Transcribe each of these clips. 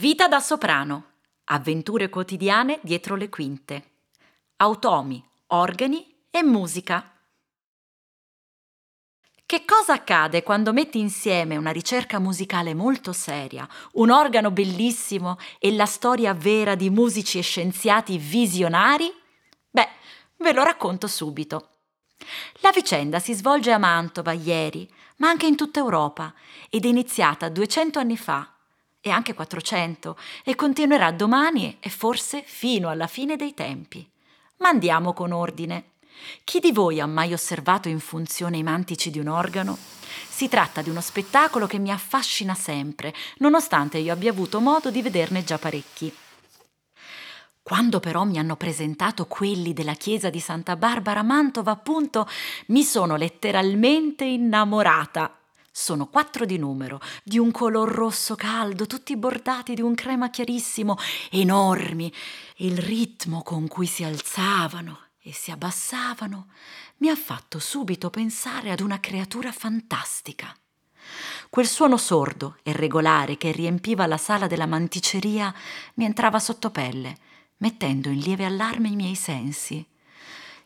Vita da soprano. Avventure quotidiane dietro le quinte. Automi, organi e musica. Che cosa accade quando metti insieme una ricerca musicale molto seria, un organo bellissimo e la storia vera di musici e scienziati visionari? Beh, ve lo racconto subito. La vicenda si svolge a Mantova ieri, ma anche in tutta Europa, ed è iniziata 200 anni fa, e anche 400, e continuerà domani e forse fino alla fine dei tempi. Ma andiamo con ordine. Chi di voi ha mai osservato in funzione i mantici di un organo? Si tratta di uno spettacolo che mi affascina sempre, nonostante io abbia avuto modo di vederne già parecchi. Quando però mi hanno presentato quelli della chiesa di Santa Barbara a Mantova, appunto, mi sono letteralmente innamorata. Sono quattro di numero, di un color rosso caldo, tutti bordati di un crema chiarissimo, enormi. Il ritmo con cui si alzavano e si abbassavano mi ha fatto subito pensare ad una creatura fantastica. Quel suono sordo e regolare che riempiva la sala della manticeria mi entrava sotto pelle mettendo in lieve allarme i miei sensi.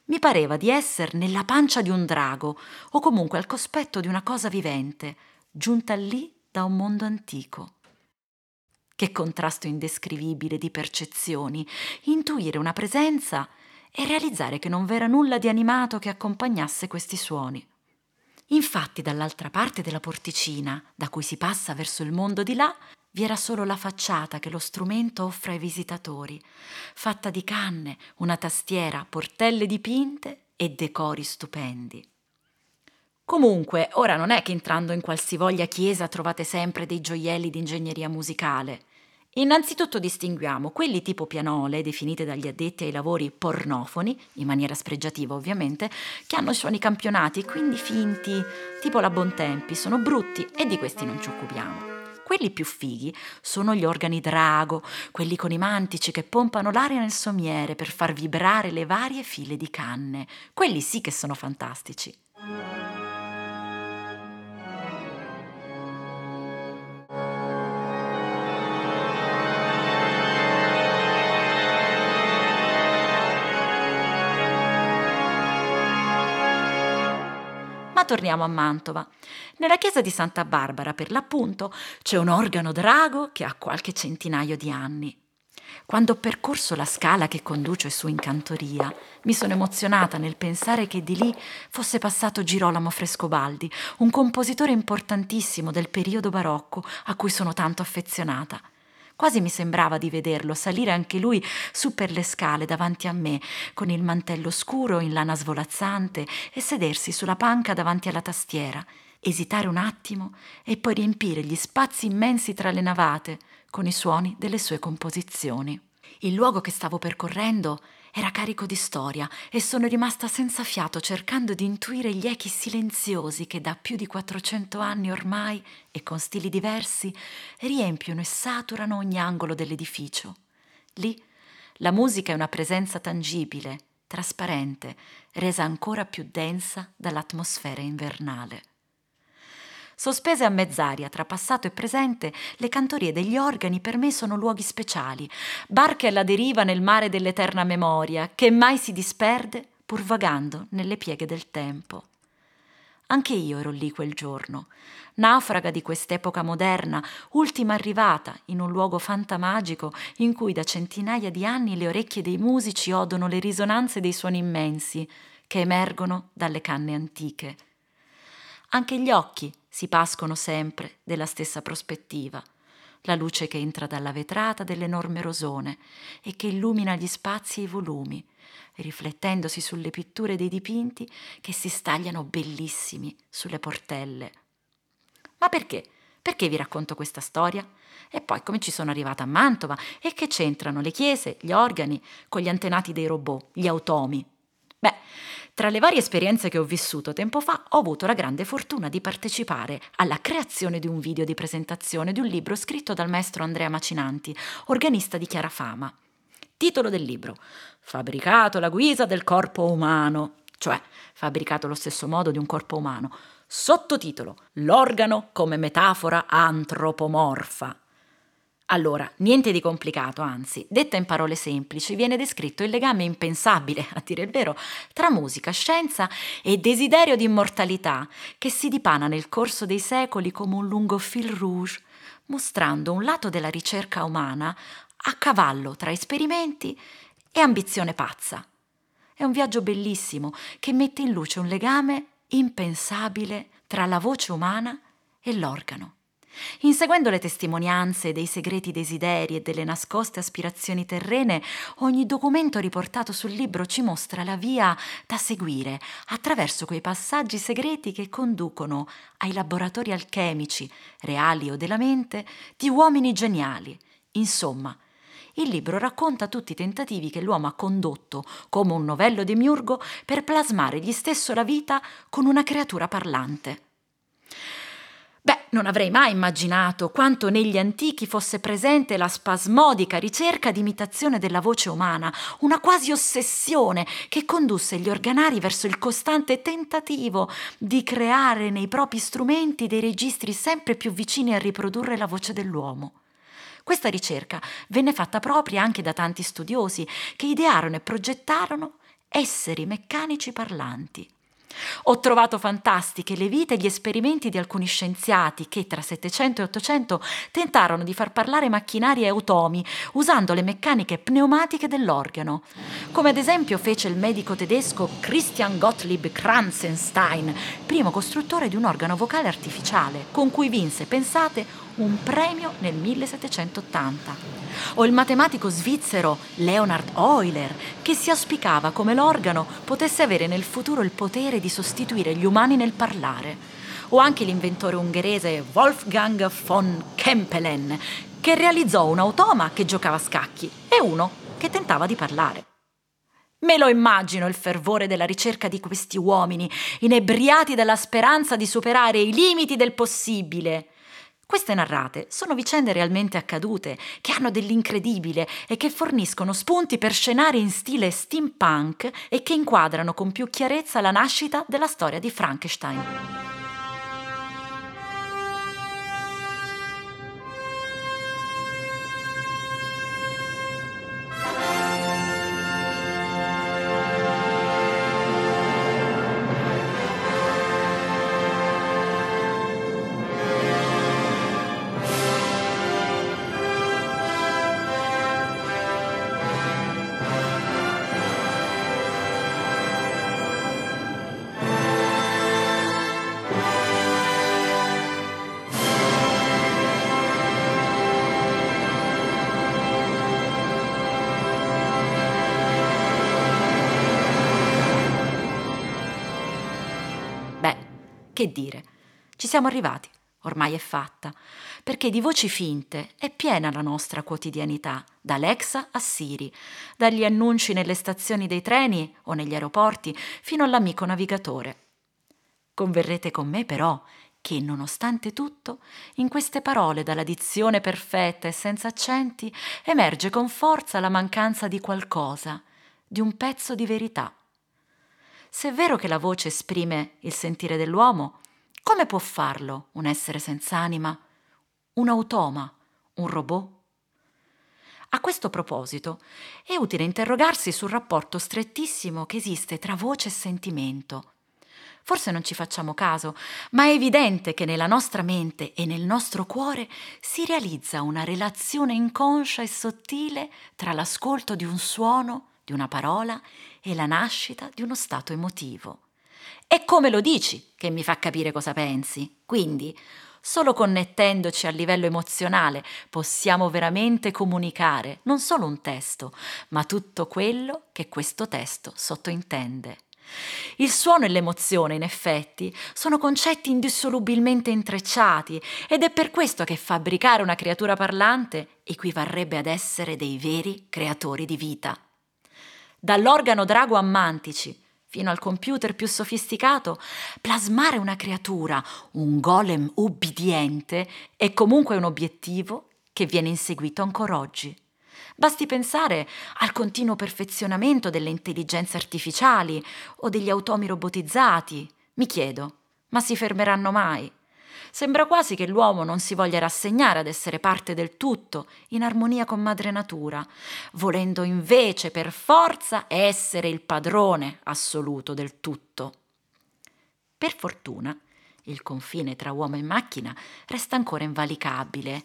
Mi pareva di essere nella pancia di un drago o comunque al cospetto di una cosa vivente, giunta lì da un mondo antico. Che contrasto indescrivibile di percezioni, intuire una presenza e realizzare che non v'era nulla di animato che accompagnasse questi suoni. Infatti, dall'altra parte della porticina, da cui si passa verso il mondo di là, vi era solo la facciata che lo strumento offre ai visitatori, fatta di canne, una tastiera, portelle dipinte e decori stupendi. Comunque, ora non è che entrando in qualsivoglia chiesa trovate sempre dei gioielli di ingegneria musicale. Innanzitutto distinguiamo quelli tipo pianole, definite dagli addetti ai lavori pornofoni, in maniera spregiativa ovviamente, che hanno suoni campionati, quindi finti, tipo la Bontempi, sono brutti e di questi non ci occupiamo. Quelli più fighi sono gli organi drago, quelli con i mantici che pompano l'aria nel sommiere per far vibrare le varie file di canne. Quelli sì che sono fantastici. Torniamo a Mantova. Nella chiesa di Santa Barbara, per l'appunto, c'è un organo drago che ha qualche centinaio di anni. Quando ho percorso la scala che conduce su in cantoria, mi sono emozionata nel pensare che di lì fosse passato Girolamo Frescobaldi, un compositore importantissimo del periodo barocco a cui sono tanto affezionata. Quasi mi sembrava di vederlo salire anche lui su per le scale davanti a me, con il mantello scuro in lana svolazzante e sedersi sulla panca davanti alla tastiera, esitare un attimo e poi riempire gli spazi immensi tra le navate con i suoni delle sue composizioni. Il luogo che stavo percorrendo era carico di storia e sono rimasta senza fiato cercando di intuire gli echi silenziosi che da più di 400 anni ormai e con stili diversi riempiono e saturano ogni angolo dell'edificio. Lì la musica è una presenza tangibile, trasparente, resa ancora più densa dall'atmosfera invernale. Sospese a mezz'aria tra passato e presente, le cantorie degli organi per me sono luoghi speciali, barche alla deriva nel mare dell'eterna memoria, che mai si disperde pur vagando nelle pieghe del tempo. Anche io ero lì quel giorno, naufraga di quest'epoca moderna, ultima arrivata in un luogo fantamagico in cui da centinaia di anni le orecchie dei musici odono le risonanze dei suoni immensi che emergono dalle canne antiche. Anche gli occhi si pascono sempre della stessa prospettiva, la luce che entra dalla vetrata dell'enorme rosone e che illumina gli spazi e i volumi, riflettendosi sulle pitture dei dipinti che si stagliano bellissimi sulle portelle. Ma perché? Perché vi racconto questa storia? E poi come ci sono arrivata a Mantova e che c'entrano le chiese, gli organi con gli antenati dei robot, gli automi? Beh, tra le varie esperienze che ho vissuto tempo fa, ho avuto la grande fortuna di partecipare alla creazione di un video di presentazione di un libro scritto dal maestro Andrea Macinanti, organista di chiara fama. Titolo del libro: Fabbricato alla guisa del corpo umano, cioè fabbricato allo stesso modo di un corpo umano. Sottotitolo: L'organo come metafora antropomorfa. Allora, niente di complicato, anzi, detta in parole semplici, viene descritto il legame impensabile, a dire il vero, tra musica, scienza e desiderio di immortalità, che si dipana nel corso dei secoli come un lungo fil rouge, mostrando un lato della ricerca umana a cavallo tra esperimenti e ambizione pazza. È un viaggio bellissimo che mette in luce un legame impensabile tra la voce umana e l'organo. Inseguendo le testimonianze dei segreti desideri e delle nascoste aspirazioni terrene, ogni documento riportato sul libro ci mostra la via da seguire attraverso quei passaggi segreti che conducono ai laboratori alchemici, reali o della mente, di uomini geniali. Insomma, il libro racconta tutti i tentativi che l'uomo ha condotto, come un novello demiurgo, per plasmare gli stesso la vita con una creatura parlante. Non avrei mai immaginato quanto negli antichi fosse presente la spasmodica ricerca di imitazione della voce umana, una quasi ossessione che condusse gli organari verso il costante tentativo di creare nei propri strumenti dei registri sempre più vicini a riprodurre la voce dell'uomo. Questa ricerca venne fatta propria anche da tanti studiosi che idearono e progettarono esseri meccanici parlanti. Ho trovato fantastiche le vite e gli esperimenti di alcuni scienziati che tra 700 e 800 tentarono di far parlare macchinari e automi usando le meccaniche pneumatiche dell'organo, come ad esempio fece il medico tedesco Christian Gottlieb Kranzenstein, primo costruttore di un organo vocale artificiale, con cui vinse, pensate, un premio nel 1780. O il matematico svizzero Leonhard Euler, che si auspicava come l'organo potesse avere nel futuro il potere di sostituire gli umani nel parlare. O anche l'inventore ungherese Wolfgang von Kempelen, che realizzò un automa che giocava a scacchi e uno che tentava di parlare. Me lo immagino il fervore della ricerca di questi uomini, inebriati dalla speranza di superare i limiti del possibile. Queste narrate sono vicende realmente accadute, che hanno dell'incredibile e che forniscono spunti per scenari in stile steampunk e che inquadrano con più chiarezza la nascita della storia di Frankenstein. Che dire? Ci siamo arrivati, ormai è fatta, perché di voci finte è piena la nostra quotidianità, da Alexa a Siri, dagli annunci nelle stazioni dei treni o negli aeroporti fino all'amico navigatore. Converrete con me però che, nonostante tutto, in queste parole dalla dizione perfetta e senza accenti emerge con forza la mancanza di qualcosa, di un pezzo di verità. Se è vero che la voce esprime il sentire dell'uomo, come può farlo un essere senza anima? Un automa? Un robot? A questo proposito è utile interrogarsi sul rapporto strettissimo che esiste tra voce e sentimento. Forse non ci facciamo caso, ma è evidente che nella nostra mente e nel nostro cuore si realizza una relazione inconscia e sottile tra l'ascolto di un suono, di una parola è la nascita di uno stato emotivo. E come lo dici che mi fa capire cosa pensi. Quindi, solo connettendoci a livello emozionale possiamo veramente comunicare non solo un testo, ma tutto quello che questo testo sottointende. Il suono e l'emozione, in effetti, sono concetti indissolubilmente intrecciati ed è per questo che fabbricare una creatura parlante equivarrebbe ad essere dei veri creatori di vita dall'organo drago a mantici fino al computer più sofisticato, plasmare una creatura, un golem ubbidiente, è comunque un obiettivo che viene inseguito ancora oggi. Basti pensare al continuo perfezionamento delle intelligenze artificiali o degli automi robotizzati. Mi chiedo, ma si fermeranno mai? Sembra quasi che l'uomo non si voglia rassegnare ad essere parte del tutto, in armonia con madre natura, volendo invece per forza essere il padrone assoluto del tutto. Per fortuna, il confine tra uomo e macchina resta ancora invalicabile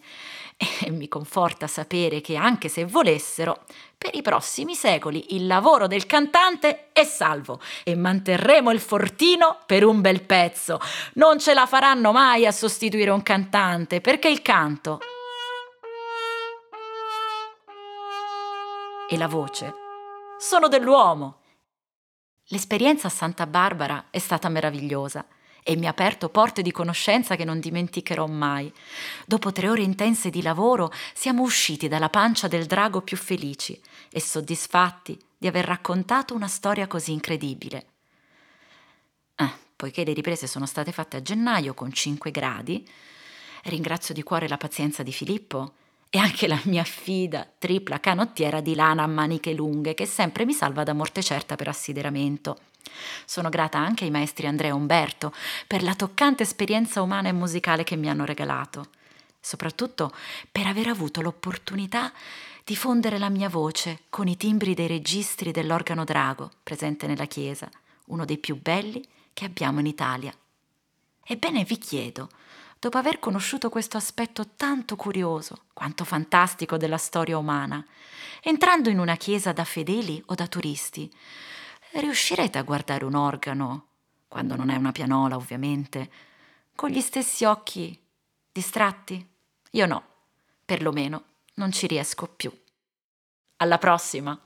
e mi conforta sapere che anche se volessero, per i prossimi secoli il lavoro del cantante è salvo e manterremo il fortino per un bel pezzo. Non ce la faranno mai a sostituire un cantante perché il canto e la voce sono dell'uomo. L'esperienza a Santa Barbara è stata meravigliosa e mi ha aperto porte di conoscenza che non dimenticherò mai. Dopo tre ore intense di lavoro siamo usciti dalla pancia del drago più felici e soddisfatti di aver raccontato una storia così incredibile. Ah, poiché le riprese sono state fatte a gennaio con 5 gradi, ringrazio di cuore la pazienza di Filippo e anche la mia fida tripla canottiera di lana a maniche lunghe che sempre mi salva da morte certa per assideramento. Sono grata anche ai maestri Andrea e Umberto per la toccante esperienza umana e musicale che mi hanno regalato, soprattutto per aver avuto l'opportunità di fondere la mia voce con i timbri dei registri dell'organo drago presente nella chiesa, uno dei più belli che abbiamo in Italia. Ebbene vi chiedo, dopo aver conosciuto questo aspetto tanto curioso quanto fantastico della storia umana, entrando in una chiesa da fedeli o da turisti, riuscirete a guardare un organo, quando non è una pianola ovviamente, con gli stessi occhi distratti? Io no, perlomeno non ci riesco più. Alla prossima!